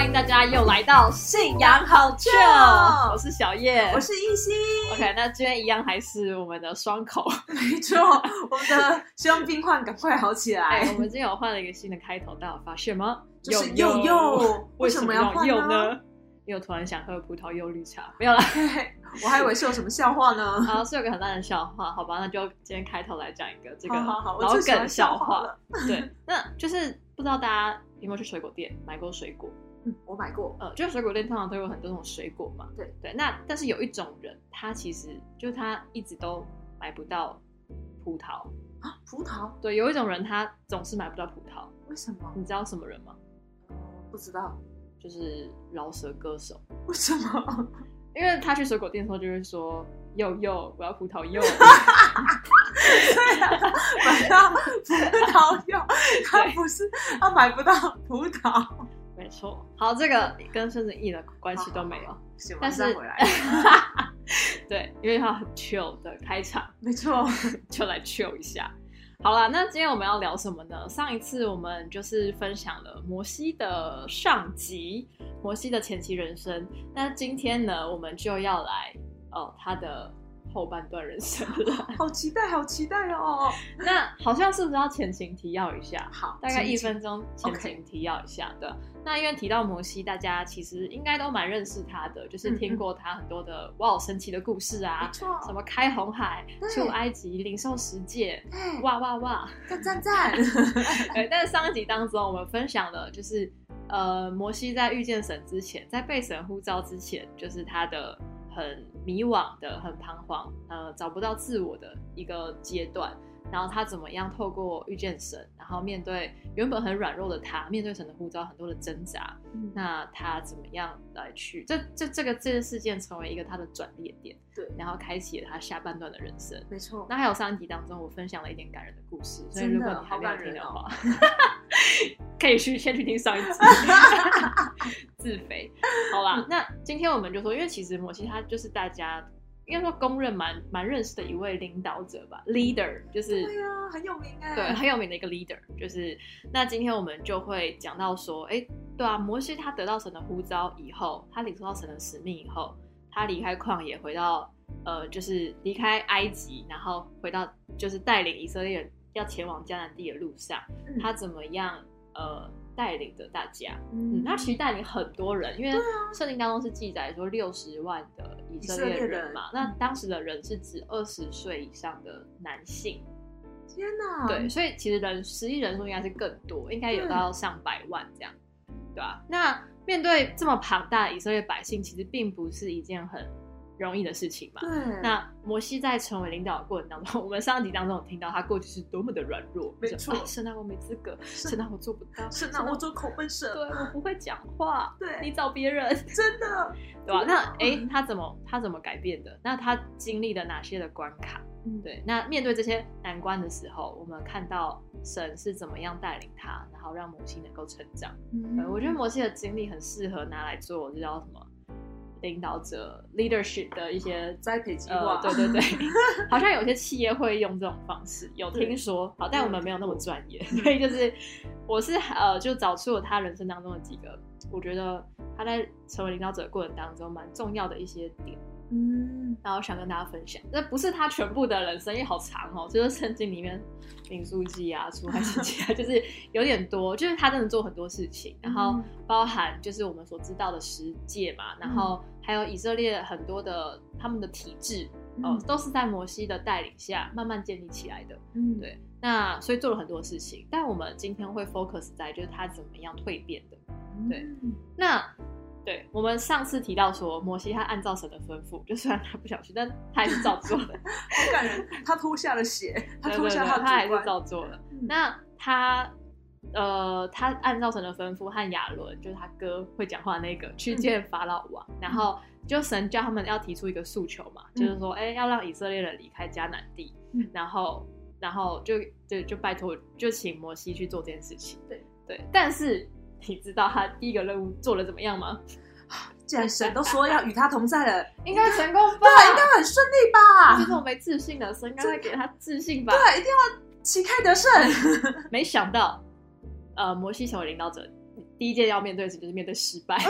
欢迎大家又来到信仰好秀，我是小叶，我是艺兴。OK，那今天一样还是我们的双口，没错，我们的希望病患赶快好起哎，来我。们今天有换了一个新的开头，大家有发现吗？就是柚柚柚为为什么要用换呢柚呢？因为我突然想喝葡萄柚绿茶，没有啦。我还以为是有什么笑话呢。啊，是有个很烂的笑话，好吧，那就今天开头来讲一个这个好好好，我老梗笑话。了。对，那就是不知道大家有没有去水果店买过水果？嗯，我买过。呃，就是水果店通常都有很多种水果嘛。对对，那但是有一种人，他其实就是他一直都买不到葡萄。啊，葡萄？对，有一种人他总是买不到葡萄，为什么？你知道什么人吗？不知道。就是饶舌歌手，为什么？因为他去水果店的时候就会说：“柚柚，我要葡萄柚。对啊，买到葡萄柚，他不是他买不到葡萄。”没错，好，这个跟孙子毅的关系都没有。写但是。对，因为他很 chill 的开场，没错。就来 chill 一下。好了，那今天我们要聊什么呢？上一次我们就是分享了摩西的上集，摩西的前期人生。那今天呢，我们就要来哦他的后半段人生了。好期待，好期待哦！那好像是不是要前情提要一下？好，大概一分钟前情提要一下对吧那因为提到摩西，大家其实应该都蛮认识他的，就是听过他很多的哇神奇的故事啊什么开红海、对出埃及、领受十诫，哇哇哇！赞赞赞！对，但是上一集当中，我们分享了就是呃，摩西在遇见神之前，在被神呼召之前，就是他的很迷惘的、很彷徨，呃，找不到自我的一个阶段。然后他怎么样透过遇见神，然后面对原本很软弱的他，面对神的呼召很多的挣扎，嗯那他怎么样来去这这这个这件事件成为一个他的转捩点，对然后开启了他下半段的人生。没错，那还有上一集当中，我分享了一点感人的故事，所以如果你还没有听的话，可以去先去听上一集。自肥，好啦，那今天我们就说，因为其实摩西他就是大家应该说公认蛮蛮认识的一位领导者吧，leader，就是对啊，很有名哎。对，很有名的一个 leader，就是那今天我们就会讲到说，哎，对啊，摩西他得到神的呼召以后，他领受到神的使命以后，他离开旷野，回到呃，就是离开埃及，然后回到就是带领以色列人要前往迦南地的路上，嗯他怎么样呃带领着大家？嗯，嗯，他其实带领很多人，因为圣经当中是记载说六十万的以色列列人。嘛，人那当时的人是指二十岁以上的男性。天哪，对，所以其实人实际人数应该是更多，应该有到上百万这样，对吧、那面对这么庞大的以色列百姓，其实并不是一件很容易的事情嘛。对，那摩西在成为领导的过程当中，我们上一集当中有听到他过去是多么的软弱，就没错啊神啊，我没资格，神啊，我做不到，是神我做口笨舌，对我不会讲话，对你找别人，真的，对吧、那啊诶，他怎么他怎么改变的？那他经历了哪些的关卡？嗯，对，那面对这些难关的时候，我们看到神是怎么样带领他，然后让摩西能够成长。嗯呃，我觉得摩西的经历很适合拿来做，这叫什么领导者 leadership 的一些栽培计呃，划，对对对，好像有些企业会用这种方式，有听说，好，但我们没有那么嗯专业，所以就是我是呃，就找出了他人生当中的几个，我觉得他在成为领导者的过程当中蛮重要的一些点。嗯，然后想跟大家分享，这不是他全部的人生，因为好长哦，就是圣经里面民数记啊、出埃及记啊，就是有点多，就是他真的做很多事情，然后嗯。包含就是我们所知道的十诫嘛，然后还有以色列很多的他们的体制，哦、嗯。都是在摩西的带领下慢慢建立起来的。嗯，对那所以做了很多事情，但我们今天会 focus 在就是他怎么样蜕变的。对。嗯，那对我们上次提到说，摩西他按照神的吩咐，就虽然他不想去，但他还是照做了。好感人，他脱下了鞋，他脱下他还是，照做了。嗯那他呃，他按照神的吩咐和亚伦，就是他哥会讲话那个，去见法老王，然后就神叫他们要提出一个诉求嘛，嗯就是说，哎、要让以色列人离开迦南地，嗯然后然后就就就拜托，就请摩西去做这件事情。对对，但是你知道他第一个任务做的怎么样吗？既然神都说要与他同在了，应该成功吧？对，应该很顺利吧？就是这种没自信的，神应该会给他自信吧？对，一定要旗开得胜。没想到，呃，摩西成为领导者，第一件要面对的事就是面对失败。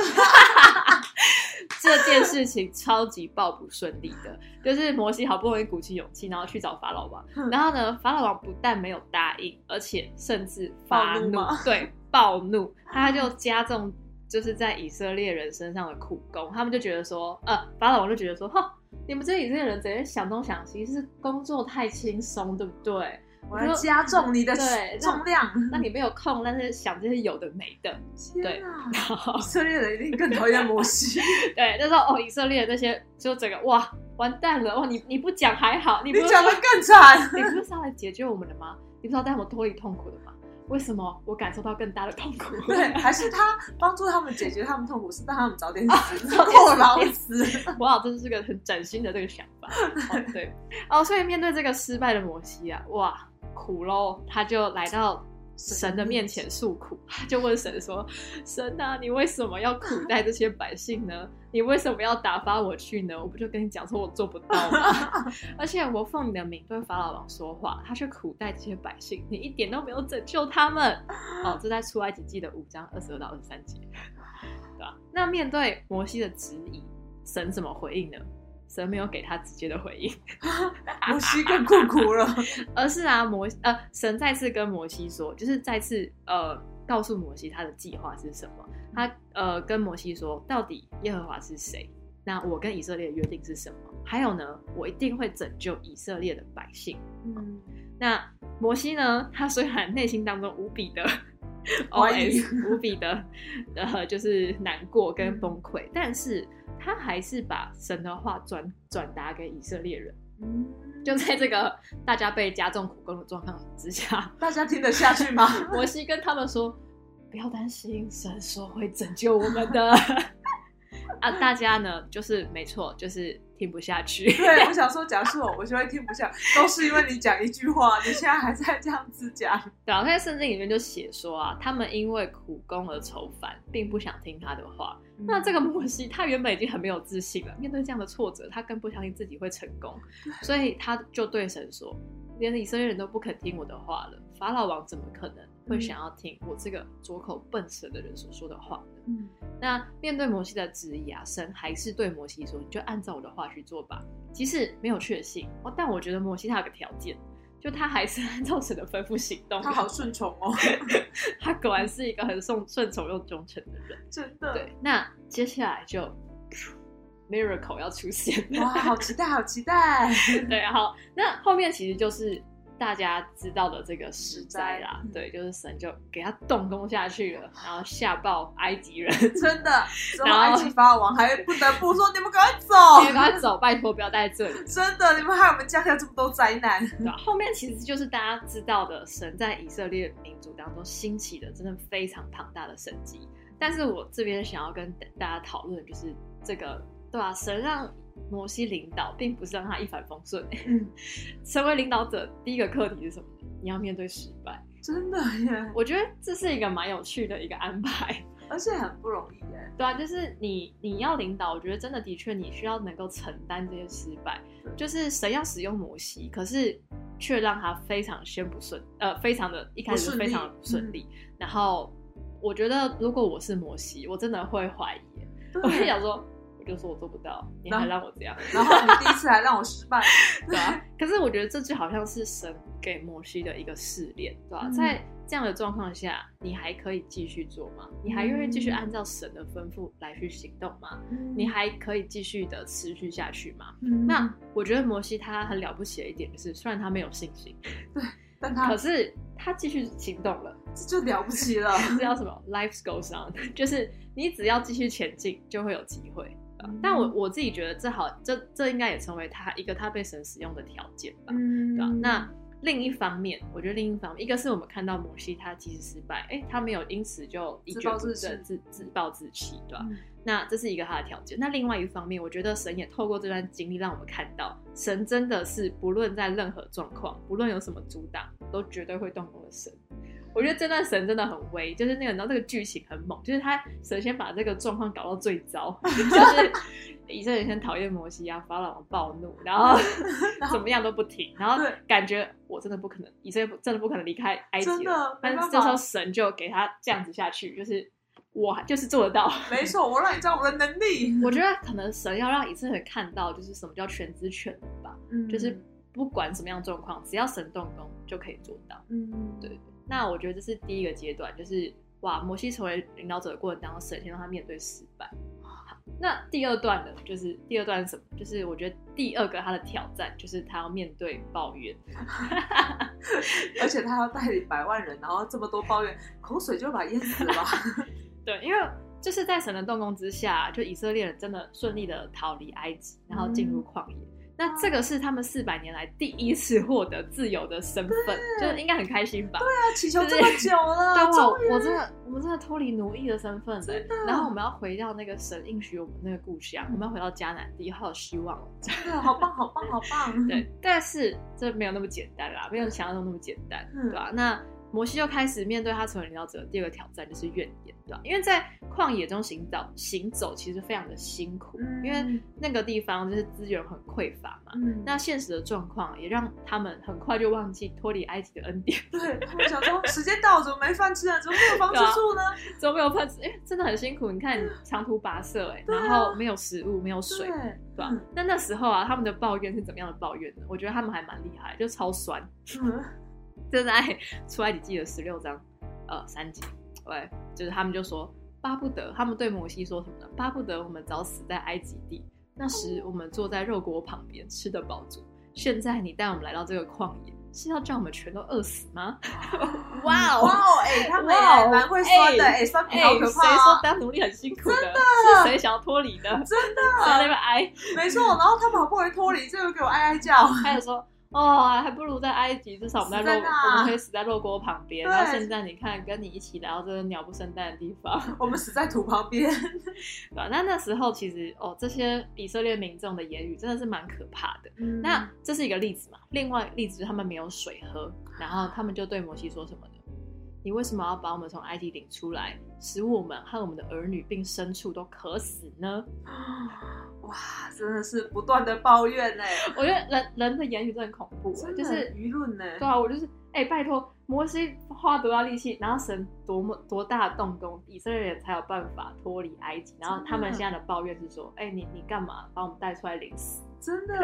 这件事情超级爆不顺利的，就是摩西好不容易鼓起勇气，然后去找法老王，嗯然后呢，法老王不但没有答应，而且甚至发怒，对，暴怒，他就加重就是在以色列人身上的苦功，他们就觉得说，呃，法老王就觉得说，哼，你们这些以色列人整天想东想西，是工作太轻松，对不对？我要加重你的对重量。那你没有空，但是想这些有的没的，天哪！然后以色列人一定更讨厌摩西。对，那时候哦，以色列那些就整个哇完蛋了，哇你你不讲还好，你不讲的更惨。你不是上来解决我们的吗？你不是要带我们脱离痛苦的吗？为什么我感受到更大的痛苦？对，还是他帮助他们解决他们痛苦，是让他们早点 死，过劳死。哇，这是个很崭新的这个想法。哦，对，哦，所以面对这个失败的摩西啊，哇，苦喽，他就来到神的面前诉苦，就问神说：“神啊，你为什么要苦待这些百姓呢？你为什么要打发我去呢？我不就跟你讲说我做不到吗？而且我奉你的名对法老王说话，他却苦待这些百姓，你一点都没有拯救他们。”哦，这在出埃及记的五章二十二到二十三节，对吧？那面对摩西的质疑，神怎么回应呢？神没有给他直接的回应，摩西更困苦了。而是啊摩呃神再次跟摩西说，就是再次呃告诉摩西他的计划是什么。他呃跟摩西说，到底耶和华是谁？那我跟以色列的约定是什么？还有呢，我一定会拯救以色列的百姓。嗯，那摩西呢？他虽然内心当中无比的 OS，无比的呃，就是难过跟崩溃，但是他还是把神的话转转达给以色列人。嗯就在这个大家被加重苦工的状况之下，大家听得下去吗？摩西跟他们说：“不要担心，神说会拯救我们的。”啊，大家呢，就是没错，就是听不下去。对，我想说，假设我，我就会听不下，都是因为你讲一句话，你现在还在这样子讲。对啊，在圣经里面就写说啊，他们因为苦功而愁烦，并不想听他的话。那这个摩西，他原本已经很没有自信了，面对这样的挫折，他更不相信自己会成功，所以他就对神说：“连以色列人都不肯听我的话了，法老王怎么可能会想要听我这个拙口笨舌的人所说的话的？”嗯那面对摩西的质疑啊，神还是对摩西说：“你就按照我的话去做吧。”即使没有确信哦，但我觉得摩西他有个条件，就他还是按照神的吩咐行动。他好顺从哦，他果然是一个很顺顺从又忠诚的人。真的。对，那接下来就 miracle 要出现了。哇，好期待，好期待！对，好，那后面其实就是大家知道的这个实灾啦。对，就是神就给他动工下去了，然后吓爆埃及人。真的，然后埃及法王还不得不说：“你们赶快走你们赶快走，拜托不要待在这里。！”真的，你们害我们降下这么多灾难。后面其实就是大家知道的，神在以色列民族当中兴起的真的非常庞大的神迹。但是我这边想要跟大家讨论，就是这个，对吧、神让摩西领导，并不是让他一帆风顺。嗯，成为领导者，第一个课题是什么？你要面对失败。真的耶，我觉得这是一个蛮有趣的一个安排。而且很不容易耶。对啊，就是你你要领导，我觉得真的的确你需要能够承担这些失败。就是神要使用摩西，可是却让他非常先不顺，呃，非常的一开始非常不顺利。然后我觉得如果我是摩西，我真的会怀疑，我会对想说，我就说我做不到，你还让我这样，然后你第一次还让我失败，对啊。可是我觉得这就好像是神给摩西的一个试炼，对吧、嗯在这样的状况下，你还可以继续做吗？你还愿意继续按照神的吩咐来去行动吗？你还可以继续的持续下去吗？嗯那我觉得摩西他很了不起的一点就是，虽然他没有信心，对但他可是他继续行动了。这就了不起了。这叫什么？Life goes on，就是你只要继续前进，就会有机会。嗯但我我自己觉得这好，这这应该也成为他一个他被神使用的条件吧，嗯对吧、那另一方面，我觉得另一方面，一个是我们看到摩西他其实失败，哎，他没有因此就一蹶不自暴自振、弃自自暴自弃，对吧、嗯那这是一个他的条件。那另外一方面，我觉得神也透过这段经历，让我们看到，神真的是不论在任何状况，不论有什么阻挡，都绝对会动工的神。我觉得这段神真的很威，就是那个，你知道这个剧情很猛，就是他神先把这个状况搞到最糟，就是以色列人先讨厌摩西啊，法老王暴怒，然后怎么样都不停，然后对感觉我真的不可能，以色列真的不可能离开埃及真了的，但是这时候神就给他这样子下去，就是我就是做得到。没错，我让你知道我的能力。我觉得可能神要让以色列人看到，就是什么叫全知全能吧，嗯就是不管什么样状况，只要神动工就可以做到。嗯，对那我觉得这是第一个阶段，就是哇，摩西成为领导者的过程当中，神先让他面对失败。那第二段呢，就是第二段是什么？就是我觉得第二个他的挑战，就是他要面对抱怨。而且他要带领百万人，然后这么多抱怨，口水就会把他淹死了吧？对，因为就是在神的动工之下，就以色列人真的顺利的逃离埃及，然后进入旷野。那这个是他们四百年来第一次获得自由的身份，就是应该很开心吧？对啊祈求这么久了，对，终于我我真的，我们真的脱离奴役的身份了。然后我们要回到那个神应许我们那个故乡，我们要回到迦南地，好有希望哦。真的好棒，好棒，好棒！对，但是这没有那么简单啦，没有想象中那么简单，嗯对吧、那摩西就开始面对他成为领导者的第二个挑战，就是怨言，对吧？因为在旷野中行走，行走其实非常的辛苦，嗯因为那个地方就是资源很匮乏嘛。嗯，那现实的状况也让他们很快就忘记脱离埃及的恩典，对他们想说，时间到了，怎么没饭吃啊？怎么没有房子住呢？怎么没有饭吃？哎、真的很辛苦。你看长途跋涉、哎、啊然后没有食物，没有水，对，对吧、那时候啊，他们的抱怨是怎么样的抱怨呢？我觉得他们还蛮厉害，就超酸。嗯就在出埃及记的十六章，呃，三节，对，就是他们就说，巴不得他们对摩西说什么呢？巴不得我们早死在埃及地，那时我们坐在肉锅旁边，吃得饱足。现在你带我们来到这个旷野，是要叫我们全都饿死吗？哇哦 哇哦，哎，他们也蛮会说的，哎哎，酸好可谁说怕啊！当奴隶很辛苦的？是谁想要脱离的？真的，在那边哀，没错。然后他们好不容易脱离，最后给我哀哀叫。还有说。哦，还不如在埃及，至少我们在肉，在我们可以死在肉锅旁边。然后现在你看，跟你一起来到这个鸟不生蛋的地方，我们死在土旁边，对吧？那那时候其实哦，这些以色列民众的言语真的是蛮可怕的。嗯那这是一个例子嘛？另外例子就是他们没有水喝，然后他们就对摩西说什么呢？你为什么要把我们从埃及领出来，使我们和我们的儿女并牲畜都渴死呢？哇，真的是不断的抱怨呢，我觉得人人的言语真的很恐怖，就是舆论呢。对啊，我就是哎、拜托，摩西花多大力气，然后神多么多大的动工，以色列人才有办法脱离埃及。然后他们现在的抱怨是说，哎、你你干嘛把我们带出来领死？真的，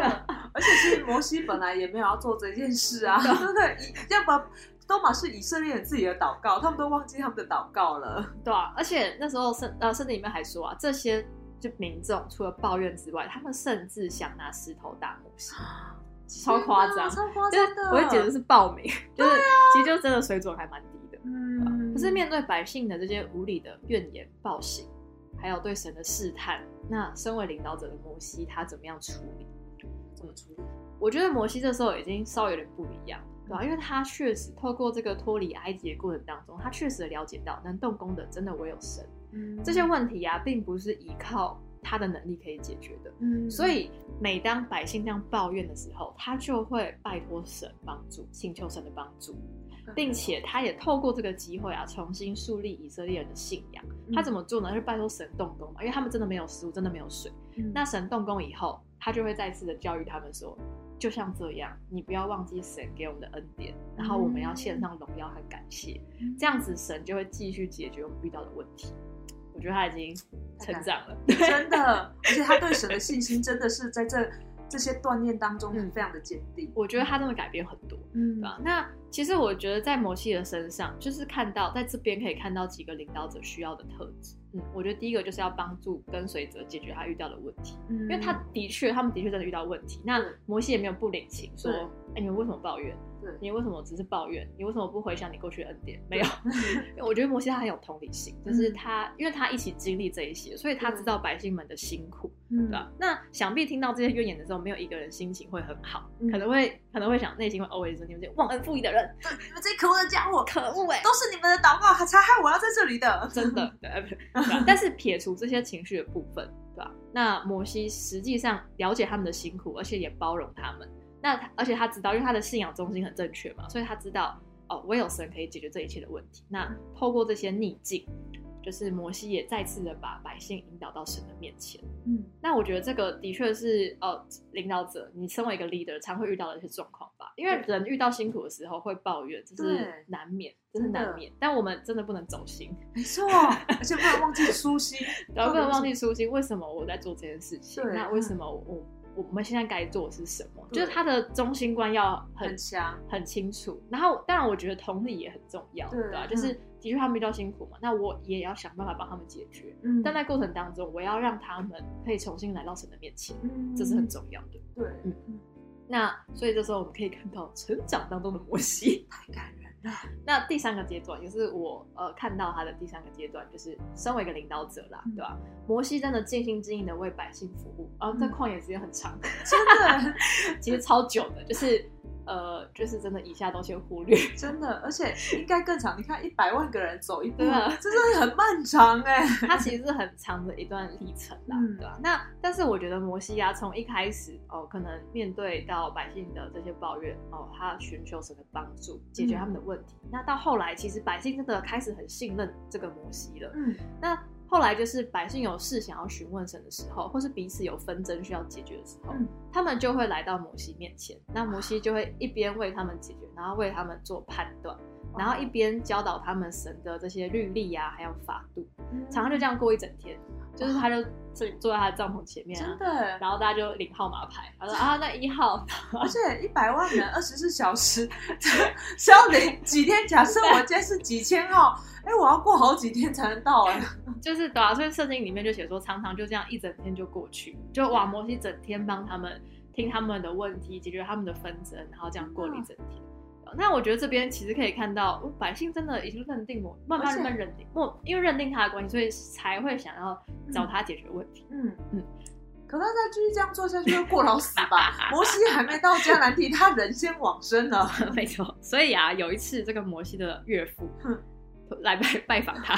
而且其实摩西本来也没有要做这件事啊，对 不对？要不然都嘛是以色列人自己的祷告，他们都忘记他们的祷告了。对啊，而且那时候圣呃圣经里面还说啊，这些就民众除了抱怨之外，他们甚至想拿石头打摩西，超夸张，超夸就是张的。我会觉得是暴民，就是、其实就真的水准还蛮低的。嗯，可是面对百姓的这些无理的怨言、暴行，还有对神的试探，那身为领导者的摩西，他怎么样处理？怎么处理？我觉得摩西这时候已经稍微有点不一样，对吧、因为他确实透过这个脱离埃及的过程当中，他确实了解到能动工的真的唯有神。嗯这些问题啊，并不是依靠他的能力可以解决的。嗯所以，每当百姓这样抱怨的时候，他就会拜托神帮助，请求神的帮助，并且他也透过这个机会啊，重新树立以色列人的信仰。他怎么做呢？就是拜托神动工嘛，因为他们真的没有食物，真的没有水。嗯那神动工以后，他就会再次的教育他们说，就像这样，你不要忘记神给我们的恩典，然后我们要献上荣耀和感谢，这样子神就会继续解决我们遇到的问题。我觉得他已经成长了，真的，而且他对神的信心真的是在这这些锻炼当中嗯非常的坚定。我觉得他真的改变很多。嗯对吧？那其实我觉得在摩西的身上，就是看到在这边可以看到几个领导者需要的特质。嗯，我觉得第一个就是要帮助跟随者解决他遇到的问题，因因为他的确，他们的确真的遇到问题。那摩西也没有不领情，说对：“哎，你们为什么抱怨？对你为什么只是抱怨？你为什么不回想你过去的恩典？”没有，我觉得摩西他很有同理心，就是嗯他，因为他一起经历这一些，所以他知道百姓们的辛苦。嗯对吧？那想必听到这些怨言的时候，没有一个人心情会很好，嗯可能会可能会想，内心会 always 说你们这些忘恩负义的人，对你们这些可恶的家伙，可恶哎、都是你们的祷告才害我要在这里的。真的？但是撇除这些情绪的部分，对吧？那摩西实际上了解他们的辛苦，而且也包容他们。那他而且他知道，因为他的信仰中心很正确嘛，所以他知道哦，唯有神可以解决这一切的问题。那透过这些逆境，就是摩西也再次的把百姓引导到神的面前。嗯那我觉得这个的确是呃，领导者你身为一个 leader 常会遇到的一些状况吧。因为人遇到辛苦的时候会抱怨，这是难免，这是真的难免。但我们真的不能走心，没错，而且不能忘记初心，然后不能忘记初心。为什么我在做这件事情？那为什么我我们现在该做的是什么？就是他的中心观要很很强，很清楚。然后，当然我觉得同理也很重要，对吧？嗯就是的确他们遇到辛苦嘛，那我也要想办法帮他们解决。嗯但在过程当中，我要让他们可以重新来到神的面前，嗯这是很重要的。对，嗯嗯那所以这时候我们可以看到成长当中的摩西。太感人了，那第三个阶段，也是我呃看到他的第三个阶段，就是身为一个领导者啦，嗯。对吧？摩西真的尽心尽力的为百姓服务，啊，这嗯。旷野时间很长，真的？其实超久的，就是呃，就是真的以下都先忽略。真的，而且应该更长。你看一百万个人走一步，对啊这真的很漫长哎。它其实是很长的一段历程啦，嗯对吧、那但是我觉得摩西啊，从一开始哦，可能面对到百姓的这些抱怨哦，他寻求神的帮助，解决他们的问题。那到后来，其实百姓真的开始很信任这个摩西了。嗯那后来就是百姓有事想要询问神的时候，或是彼此有纷争需要解决的时候，嗯他们就会来到摩西面前。那摩西就会一边为他们解决，然后为他们做判断，然后一边教导他们神的这些律例啊，还有法度。常常就这样过一整天，就是他就自己坐在他的帐篷前面啊，真的，然后大家就领号码牌，他说啊，那一号，而且一百万人二十四小时是要领几天？假设我今天是几千号，哎，我要过好几天才能到哎。就是对啊，所以圣经里面就写说，常常就这样一整天就过去，就哇，摩西整天帮他们听他们的问题，解决他们的纷争，然后这样过了一整天。那我觉得这边其实可以看到，哦百姓真的已经认定我，慢慢慢慢认定我，因为认定他的关系，所以才会想要找他解决问题。嗯嗯嗯。可他再继续这样做下去，会过劳死吧？摩西还没到迦南地，他人先往生了。没错，所以啊，有一次这个摩西的岳父哼 来拜拜访他，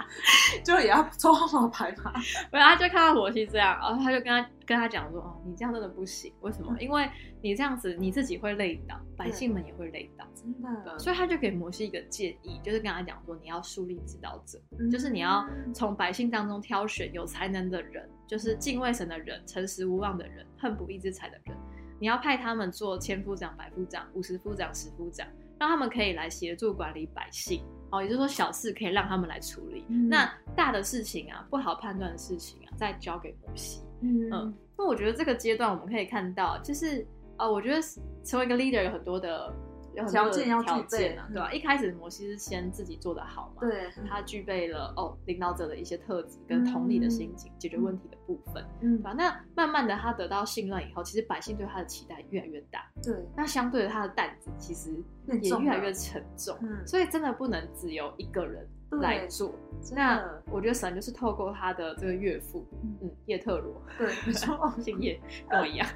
就也要抽号码牌嘛。然后他就看到摩西这样，然后他就跟他跟他讲说：“哦，你这样真的不行，为什么？因为你这样子你自己会累倒，百姓们也会累倒。”真的，所以他就给摩西一个建议，就是跟他讲说，你要树立指导者，嗯就是你要从百姓当中挑选有才能的人，就是敬畏神的人、诚实无望的人、恨不义之财的人，你要派他们做千夫长、百夫长、五十夫长、十夫长，让他们可以来协助管理百姓。哦，也就是说小事可以让他们来处理，嗯。那大的事情啊，不好判断的事情啊，再交给摩西。嗯。嗯，那我觉得这个阶段我们可以看到，就是呃，我觉得成为一个 leader 有很多的条件要具条备件啊，嗯对吧、一开始摩西是先自己做得好嘛，，对，他具备了哦领导者的一些特质跟同理的心情，解决问题的部分，嗯对吧？那慢慢的他得到信任以后，其实百姓对他的期待越来越大，对，那相对的他的担子其实也越来越沉重，嗯所以真的不能只有一个人对来做。那我觉得神就是透过他的这个岳父，嗯嗯，叶特罗，对，姓叶，跟我一样，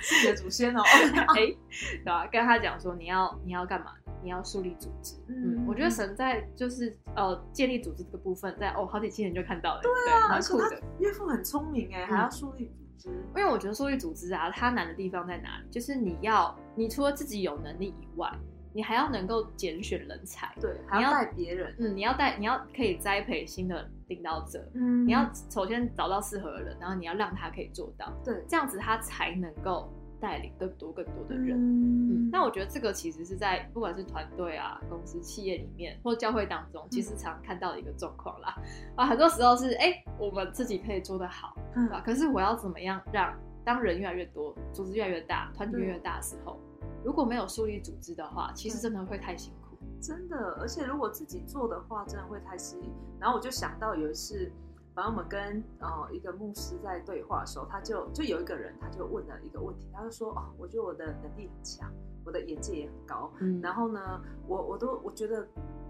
自己的祖先哦。哎，对吧？跟他讲说你要你要干嘛？你要树立组织。嗯嗯，我觉得神在就是呃建立组织这个部分，在哦好几期前就看到了，对啊，而蛮酷的。且他岳父很聪明哎，还要树立组织。因为我觉得树立组织啊，它难的地方在哪里？就是你要你除了自己有能力以外，你还要能够拣选人才。对，还要带别人。嗯，你要带，你要可以栽培新的领导者，嗯你要首先找到适合的人，然后你要让他可以做到，对这样子他才能够带领更多更多的人。嗯嗯，那我觉得这个其实是在不管是团队啊、公司、企业里面或教会当中，其实常看到的一个状况啦。啊，很多时候是哎、我们自己可以做得好，对吧？可是我要怎么样让当人越来越多，组织越来越大，团体越来越大的时候，如果没有树立组织的话，其实真的会太辛苦。真的，而且如果自己做的话，真的会太吃力。然后我就想到有一次，反正我们跟呃一个牧师在对话的时候，他就就有一个人，他就问了一个问题，他就说：“哦，我觉得我的能力很强，我的眼界也很高，嗯然后呢，我我都我觉得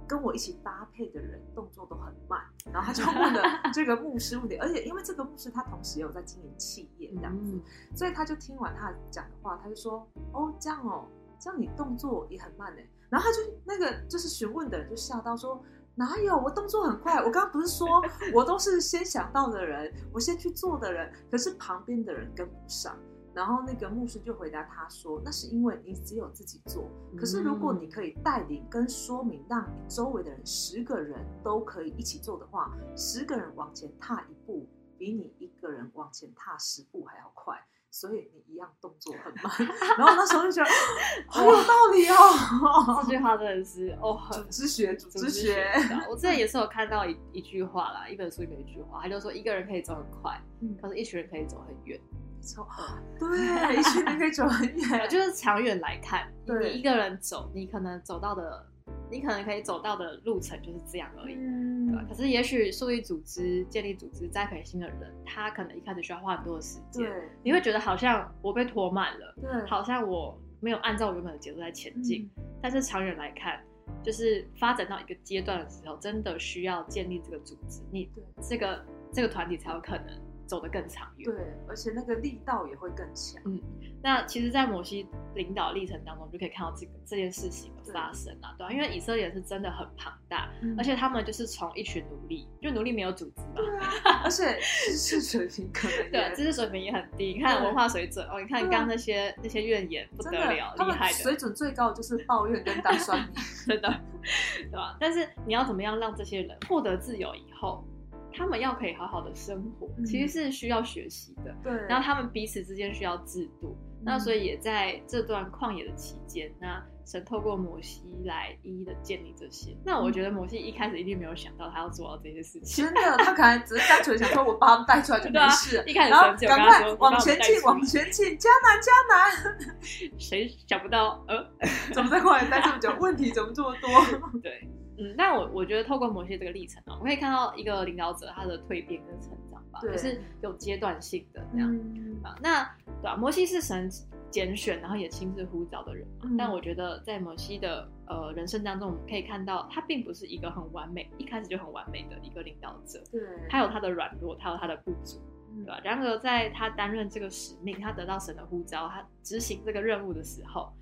跟我一起搭配的人动作都很慢。”然后他就问了 这个牧师问题，而且因为这个牧师他同时也有在经营企业这样子，嗯所以他就听完他讲的话，他就说：“哦，这样哦，这样你动作也很慢哎。”然后他就那个就是询问的人就吓到说：“哪有？我动作很快，我刚刚不是说我都是先想到的人，我先去做的人，可是旁边的人跟不上。”然后那个牧师就回答他说：“那是因为你只有自己做，可是如果你可以带领跟说明，让你周围的人十个人都可以一起做的话，十个人往前踏一步，比你一个人往前踏十步还要快。”所以你一样动作很慢。然后那时候就觉得 好有道理哦，这句话真的是哦，很组织学，组织学。我之前也是有看到一一句话啦，一本书里面一句话，他就说一个人可以走很快，嗯可是一群人可以走很远。错，对，一群人可以走很远，就是长远来看，你一个人走，你可能走到的，你可能可以走到的路程就是这样而已。嗯对吧可是，也许树立组织、建立组织、栽培新的人，他可能一开始需要花很多的时间。对你会觉得好像我被拖慢了，对，好像我没有按照我原本的节奏在前进。嗯但是长远来看，就是发展到一个阶段的时候，真的需要建立这个组织，你这个这个团体才有可能走得更长远。对，而且那个力道也会更强。嗯那其实，在摩西领导历程当中，就可以看到这个这件事情的发生啊，对吧、因为以色列是真的很庞大，嗯而且他们就是从一群奴隶，就奴隶没有组织嘛，对啊，而且知识水平可能对，知识水平也很低。你看文化水准哦，你看刚刚那些那些怨言不得了，厉害的，水准最高就是抱怨跟当酸民。真的，对吧？但是你要怎么样让这些人获得自由以后，他们要可以好好的生活，嗯其实是需要学习的。对，然后他们彼此之间需要制度，那嗯所以也在这段旷野的期间，那神透过摩西来一一的建立这些。那我觉得摩西一开始一定没有想到他要做到这些事情，真的，他可能只是单纯想说，我把他们带出来就没事。一开始然后神只有赶跟他说快往前进，往前，前进，加难加难。谁想不到？呃，怎么在旷野待这么久？问题怎么这么多？对，嗯，但我我觉得透过摩西这个历程啊，我可以看到一个领导者他的蜕变跟成长吧，对就是有阶段性的这样。嗯啊，那对吧、摩西是神拣选，然后也亲自呼召的人嘛。嗯但我觉得在摩西的呃人生当中，我们可以看到他并不是一个很完美，一开始就很完美的一个领导者，对，他有他的软弱，他有他的不足，嗯对吧、然而在他担任这个使命，他得到神的呼召，他执行这个任务的时候。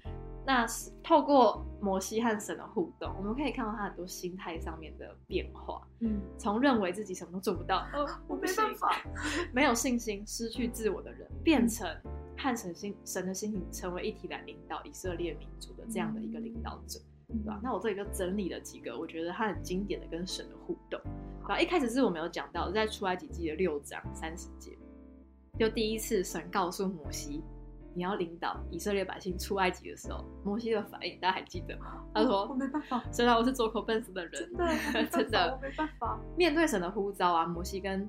那是透过摩西和神的互动，我们可以看到他很多心态上面的变化，嗯，从认为自己什么都做不到，哦，我没办法。没有信心、失去自我的人，变成和神心神的心情成为一体来领导以色列民族的这样的一个领导者，对吧？那我这里就整理了几个我觉得他很经典的跟神的互动，对吧？一开始是我们有讲到，在出埃及记的六章三十节，就第一次神告诉摩西。你要领导以色列百姓出埃及的时候，摩西的反应大家还记得吗？他说我说没办法，：“虽然我是做口笨死的人，真的，真的我没办法。面对神的呼召啊，摩西跟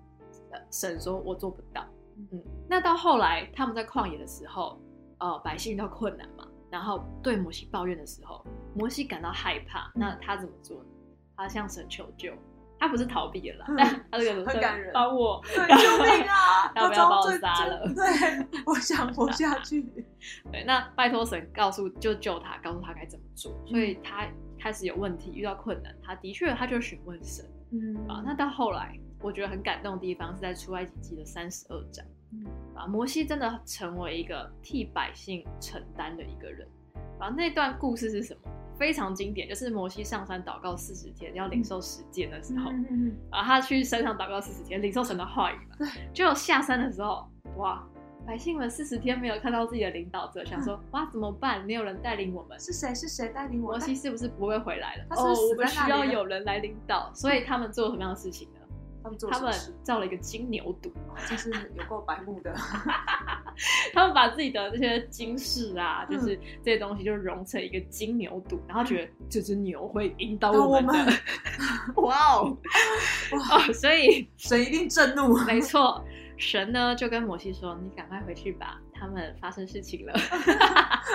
呃神说：“我做不到。”嗯嗯，那到后来他们在旷野的时候，呃，百姓遇到困难嘛，然后对摩西抱怨的时候，摩西感到害怕，那他怎么做呢？他向神求救，他不是逃避了啦，嗯但他这个很感人帮我，对，救命啊！要不要把我杀了对，我想活下去。对，那拜托神告诉就救他，告诉他该怎么做，所以他开始有问题，遇到困难，他的确他就询问神。嗯啊，那到后来，我觉得很感动的地方是在出埃及记的三十二章，嗯啊，摩西真的成为一个替百姓承担的一个人。啊，那段故事是什么？非常经典，就是摩西上山祷告四十天，要领受十诫的时候，嗯啊，他去山上祷告四十天，领受神的话语嘛。对，结果下山的时候，哇，百姓们四十天没有看到自己的领导者，想说哇怎么办？没有人带领我们，是谁？是谁带领我？摩西是不是不会回来了？哦，我们需要有人来领导，所以他们做了什么样的事情呢？他们？造了一个金牛犊，就是有够白目的。他们把自己的这些金饰啊，嗯就是这些东西，就融成一个金牛犊，然后觉得这只牛会引导我们的。哇哦，哇，哦，所以神一定震怒。没错，神呢就跟摩西说：“你赶快回去吧，他们发生事情了。”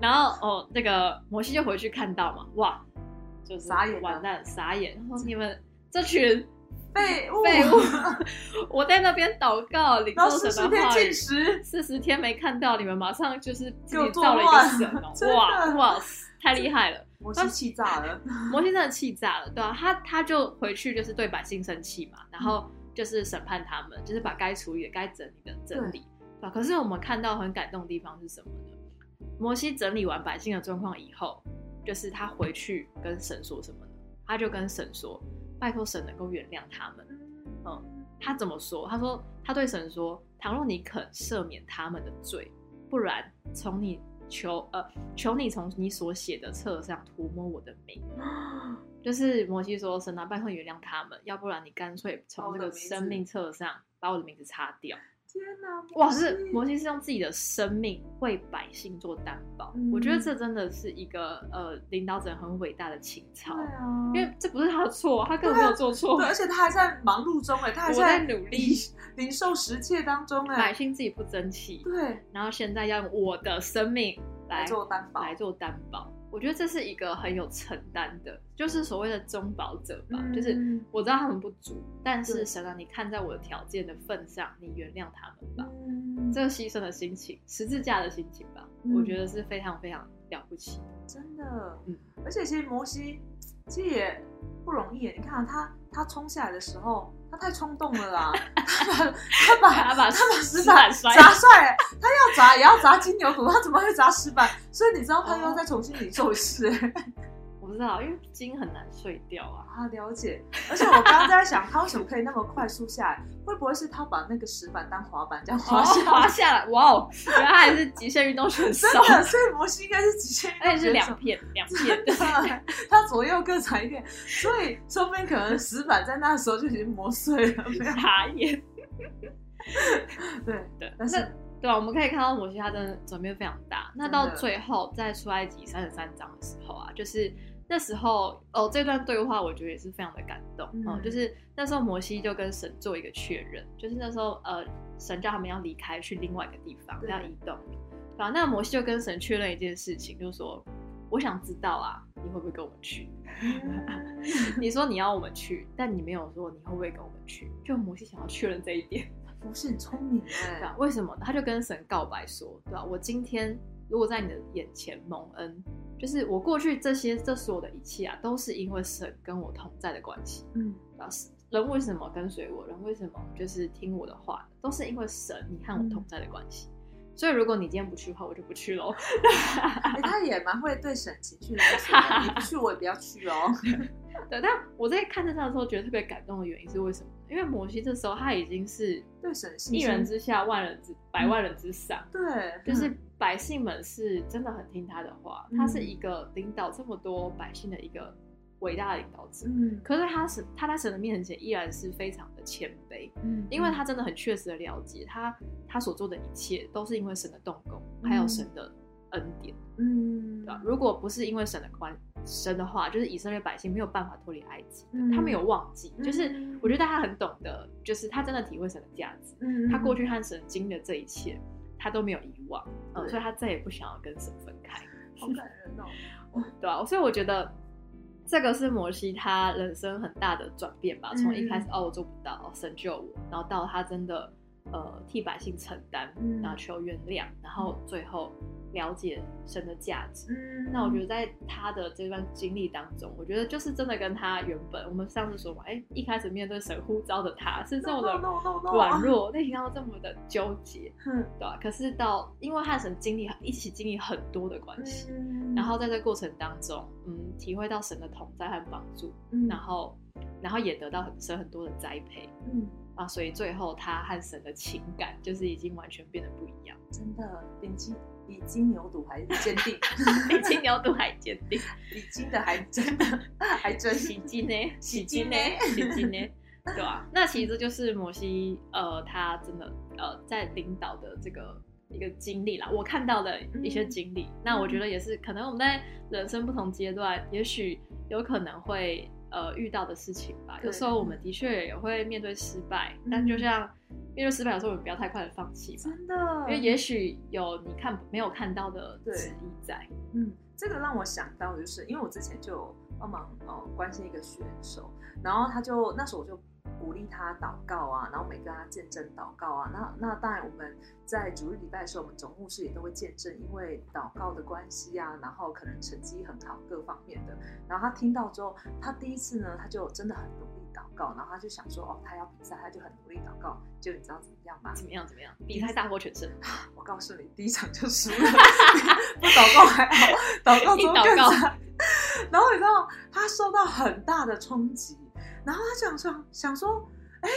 然后哦，那个摩西就回去看到嘛，哇，就是傻眼完蛋，傻眼。他说：“你们这群废物，废物，我在那边祷告，领受神的话四十天没看到，你们马上就是自己造了一个神哦 哇哇，太厉害了！摩西气炸了。摩西真的气炸了，对啊，他他就回去就是对百姓生气嘛，然后就是审判他们，就是把该处理的、该整理的整理，对吧？可是我们看到很感动的地方是什么呢？摩西整理完百姓的状况以后，就是他回去跟神说什么呢？他就跟神说：“拜托神能够原谅他们。”嗯，他怎么说？他说他对神说：“倘若你肯赦免他们的罪，不然从你求呃求你从你所写的册上涂抹我的名。”就是摩西说：“神啊，拜托原谅他们，要不然你干脆从这个生命册上把我的名字擦掉。”天哪！哇，是摩西是用自己的生命为百姓做担保，嗯。我觉得这真的是一个呃领导者很伟大的情操对，啊，因为这不是他的错，他根本没有做错。对，，而且他还在忙碌中哎，他还我在努力。领领受十诫当中哎。百哎，姓自己不争气，对，然后现在要用我的生命来来做担保，来做担保。我觉得这是一个很有承担的，就是所谓的中保者吧。嗯就是我知道他们不足，但是神啊，你看在我的条件的份上，你原谅他们吧。嗯，这个牺牲的心情，十字架的心情吧，嗯我觉得是非常非常了不起。真的，嗯而且其实摩西其实也不容易耶。你看啊他他冲下来的时候，他太冲动了啦，他把他把他把石石板砸碎，他要砸也要砸金牛犊，他怎么会砸石板？所以你知道他又要哦再重新理受一次哎。我不知道，因为筋很难碎掉啊。啊，了解。而且我刚刚在想，他为什么可以那么快速下来？会不会是他把那个石板当滑板这样滑哦，下来？滑下来，哇哦！原来他还是极限运动选手 真，的，所以摩西应该是极限运动 而且是两片两片真的，他左右各踩一片，所以说不定可能石板在那时候就已经磨碎了，没有？傻眼。对，对，但是那对吧？我们可以看到摩西他真的转变非常大。那到最后在出埃及三十三章的时候啊，就是那时候哦，这段对话我觉得也是非常的感动嗯哦、就是那时候摩西就跟神做一个确认，就是那时候呃，神叫他们要离开去另外一个地方，对要移动。然后那摩西就跟神确认一件事情，就是说，我想知道啊，你会不会跟我们去？嗯 你说你要我们去，但你没有说你会不会跟我们去。就摩西想要确认这一点。摩西很聪明哎，，为什么呢？他就跟神告白说，对吧、我今天如果在你的眼前蒙恩，就是我过去这些这所有的一切啊，都是因为神跟我同在的关系。嗯对吧、人为什么跟随我？人为什么就是听我的话？都是因为神你和我同在的关系。所以如果你今天不去的话，我就不去喽。哎，他也蛮会对神情绪勒索的，你不去我也不要去哦。对，但我在看这段的时候，觉得特别感动的原因是为什么？因为摩西这时候他已经是对神信一心人之下，万人之百万人之上。对，就是嗯百姓们是真的很听他的话，嗯他是一个领导这么多百姓的一个伟大的领导者。嗯。可是他是，他在神的面前依然是非常的谦卑，嗯因为他真的很确实的了解他他所做的一切都是因为神的动工，嗯还有神的恩典，嗯。对吧？如果不是因为神的关神的话，就是以色列百姓没有办法脱离埃及，嗯他没有忘记，就是嗯我觉得他很懂得，就是他真的体会神的价值，嗯他过去和神经历的这一切，他都没有遗忘，嗯，所以他再也不想要跟神分开，好感人哦。对啊、所以我觉得这个是摩西他人生很大的转变吧，从一开始、嗯哦我做不到，哦神救我，然后到他真的呃替百姓承担，嗯。然后求原谅，然后最后了解神的价值。嗯。那我觉得在他的这段经历当中，我觉得就是真的跟他原本我们上次说嘛，哎，一开始面对神呼召的他是这么的.软弱，内心当中这么的纠结，嗯对吧、可是到因为和神经历一起经历很多的关系，嗯。然后在这过程当中，嗯，体会到神的同在和帮助，嗯。然后然后也得到很神很多的栽培嗯，啊，所以最后他和神的情感就是已经完全变得不一样，真的比金比金牛犊还坚定，比金牛犊还坚定，比金的 还真的还真喜金呢，喜金呢喜金呢。对啊，那其实就是摩西，呃，他真的呃在领导的这个一个经历啦，我看到的一些经历。那我觉得也是，可能我们在人生不同阶段，也许有可能会呃遇到的事情吧。有时候我们的确也会面对失败，嗯但就像面对失败，的时候我们不要太快的放弃吧，真的，因为也许有你看没有看到的对旨意在。嗯，这个让我想到，就是因为我之前就帮忙呃关心一个选手，然后他就那时候我就鼓励他祷告啊，然后每个他见证祷告啊。那那当然我们在主日礼拜的时候，我们总牧师也都会见证，因为祷告的关系啊，然后可能成绩很好各方面的。然后他听到之后，他第一次呢，他就真的很努力祷告，然后他就想说，哦，他要比赛，他就很努力祷告。就你知道怎么样吗？怎么样？怎么样？比赛大获全胜，我告诉你，第一场就输了，不祷告还好，祷告之后一祷告更惨。然后你知道，他受到很大的冲击，然后他想想想说，哎、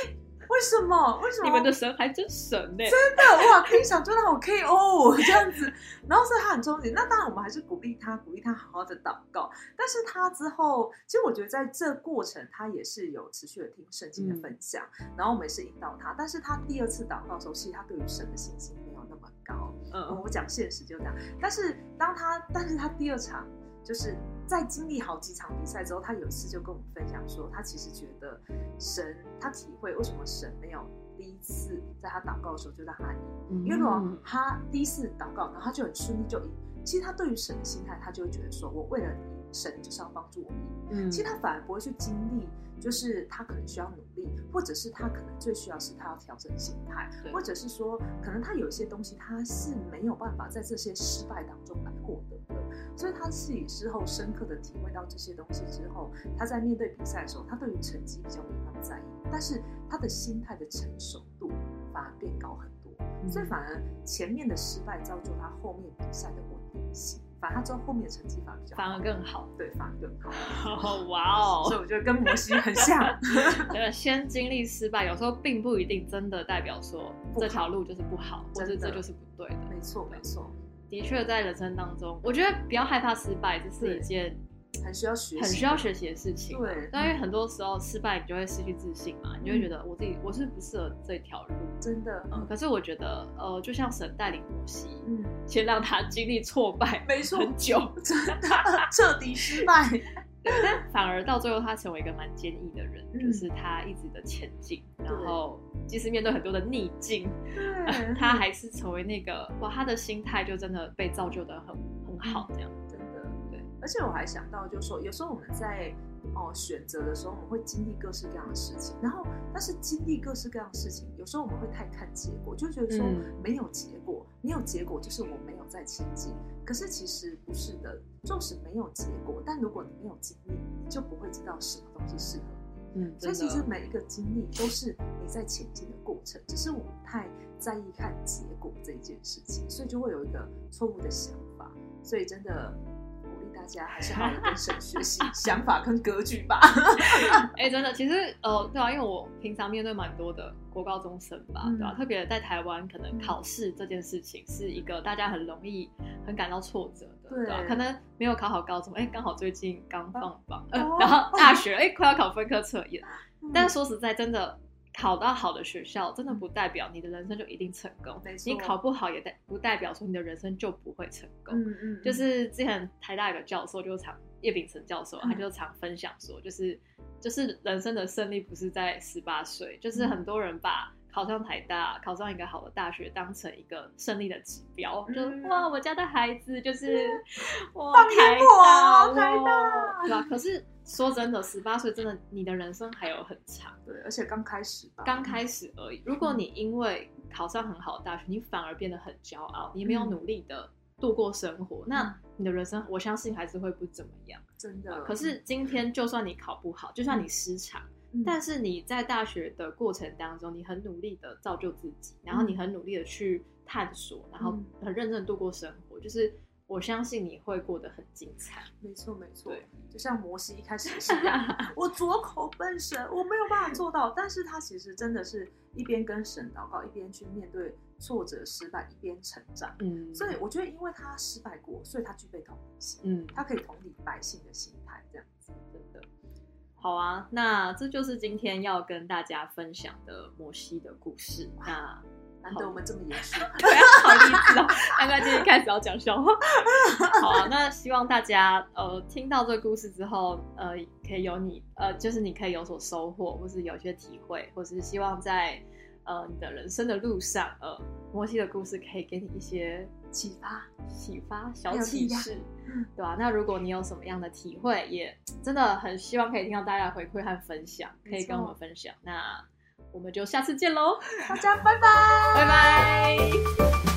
为什么？为什么？你们的神还真神呢、真的哇，可以想就让我 KO 这样子，然后所以他很憧憬。那当然，我们还是鼓励他，鼓励他好好的祷告。但是他之后，其实我觉得在这过程，他也是有持续的听圣经的分享，然后我们也是引导他。但是他第二次祷告的时候，其实他对于神的信心没有那么高。嗯，我讲现实就这样。但是当他，但是他第二场就是在经历好几场比赛之后，他有一次就跟我们分享说，他其实觉得神，他体会为什么神没有第一次在他祷告的时候就让他赢，嗯因为如果他第一次祷告，然后他就很顺利就赢，其实他对于神的心态，他就会觉得说，我为了赢，神就是要帮助我赢。嗯，其实他反而不会去经历，就是他可能需要努力，或者是他可能最需要是他要调整心态，或者是说，可能他有一些东西他是没有办法在这些失败当中来获得的，所以他自己之后深刻的体会到这些东西之后，他在面对比赛的时候，他对于成绩比较没那么在意，但是他的心态的成熟度反而变高很多，嗯所以反而前面的失败造就他后面比赛的稳定性，反而他之后后面的成绩反而比较好反而更好。对，反而更好。哦，哇哦！所以我觉得跟摩西很像。对，先经历失败，有时候并不一定真的代表说这条路就是不好，或是这就是不对的。没错，没错，的确，在人生当中，我觉得不要害怕失败，这是一件很需要学习，很需要学习的事情。对但因为很多时候失败，你就会失去自信嘛，你就会觉得我自己我是不适合这条路。真的，嗯，可是我觉得，呃，就像神带领摩西，嗯，先让他经历挫败，没错很久，真的彻底失败。对，但反而到最后，他成为一个蛮坚毅的人，嗯就是他一直的前进，然后即使面对很多的逆境，对，他还是成为那个哇，他的心态就真的被造就的很很好，这样。真的。对。而且我还想到，就是说，有时候我们在哦选择的时候，我们会经历各式各样的事情，然后但是经历各式各样的事情，有时候我们会太看结果，就觉得说嗯。没有结果，没有结果就是我没有在前进。可是其实不是的，纵使没有结果，但如果你没有经历，你就不会知道什么东西适合你。嗯，所以其实每一个经历都是你在前进的过程，只是我们太在意看结果这一件事情，所以就会有一个错误的想法。所以真的大家还是好好地跟神学习 想法跟格局吧。哎、真的，其实呃，对啊，因为我平常面对蛮多的国高中生吧，嗯对吧、特别在台湾，可能考试这件事情是一个大家很容易很感到挫折的，对吧、可能没有考好高中，哎、刚好最近刚放榜，然后大学，哎、快要考分科测验，嗯。但是说实在，真的考到好的学校，真的不代表你的人生就一定成功。你考不好也代不代表说你的人生就不会成功。嗯嗯，就是之前台大有个教授就常叶秉成教授，嗯他就常分享说，就是就是人生的胜利不是在十八岁，就是很多人把。考上台大，考上一个好的大学，当成一个胜利的指标，嗯就是哇，我家的孩子就是 哇，放台大，台大对吧？可是说真的，十八岁真的，你的人生还有很长，对，而且刚开始吧，刚开始而已。如果你因为考上很好的大学，你反而变得很骄傲，你没有嗯努力的度过生活，那嗯你的人生我相信还是会不怎么样。真的。可是今天就算你考不好，就算你失常，嗯，但是你在大学的过程当中，你很努力的造就自己，然后你很努力的去探索，然后嗯很认真地度过生活，就是我相信你会过得很精彩。没错没错，就像摩西一开始也是我左口奔神，我没有办法做到，但是他其实真的是一边跟神祷告，一边去面对挫折、失败，一边成长。嗯，所以我觉得，因为他失败过，所以他具备同理心，嗯，他可以同理百姓的心态，这样子。真的。好啊，那这就是今天要跟大家分享的摩西的故事。那难得我们这么严肃，对啊，好励志哦！刚刚今天开始要讲笑话。好啊，那希望大家呃听到这个故事之后，呃，可以有你呃，就是你可以有所收获，或是有一些体会，或是希望在呃你的人生的路上，呃，摩西的故事可以给你一些启发。启发、小启示，嗯对吧、那如果你有什么样的体会，也真的很希望可以听到大家的回馈和分享，可以跟我们分享。那我们就下次见喽，大家拜拜，拜拜。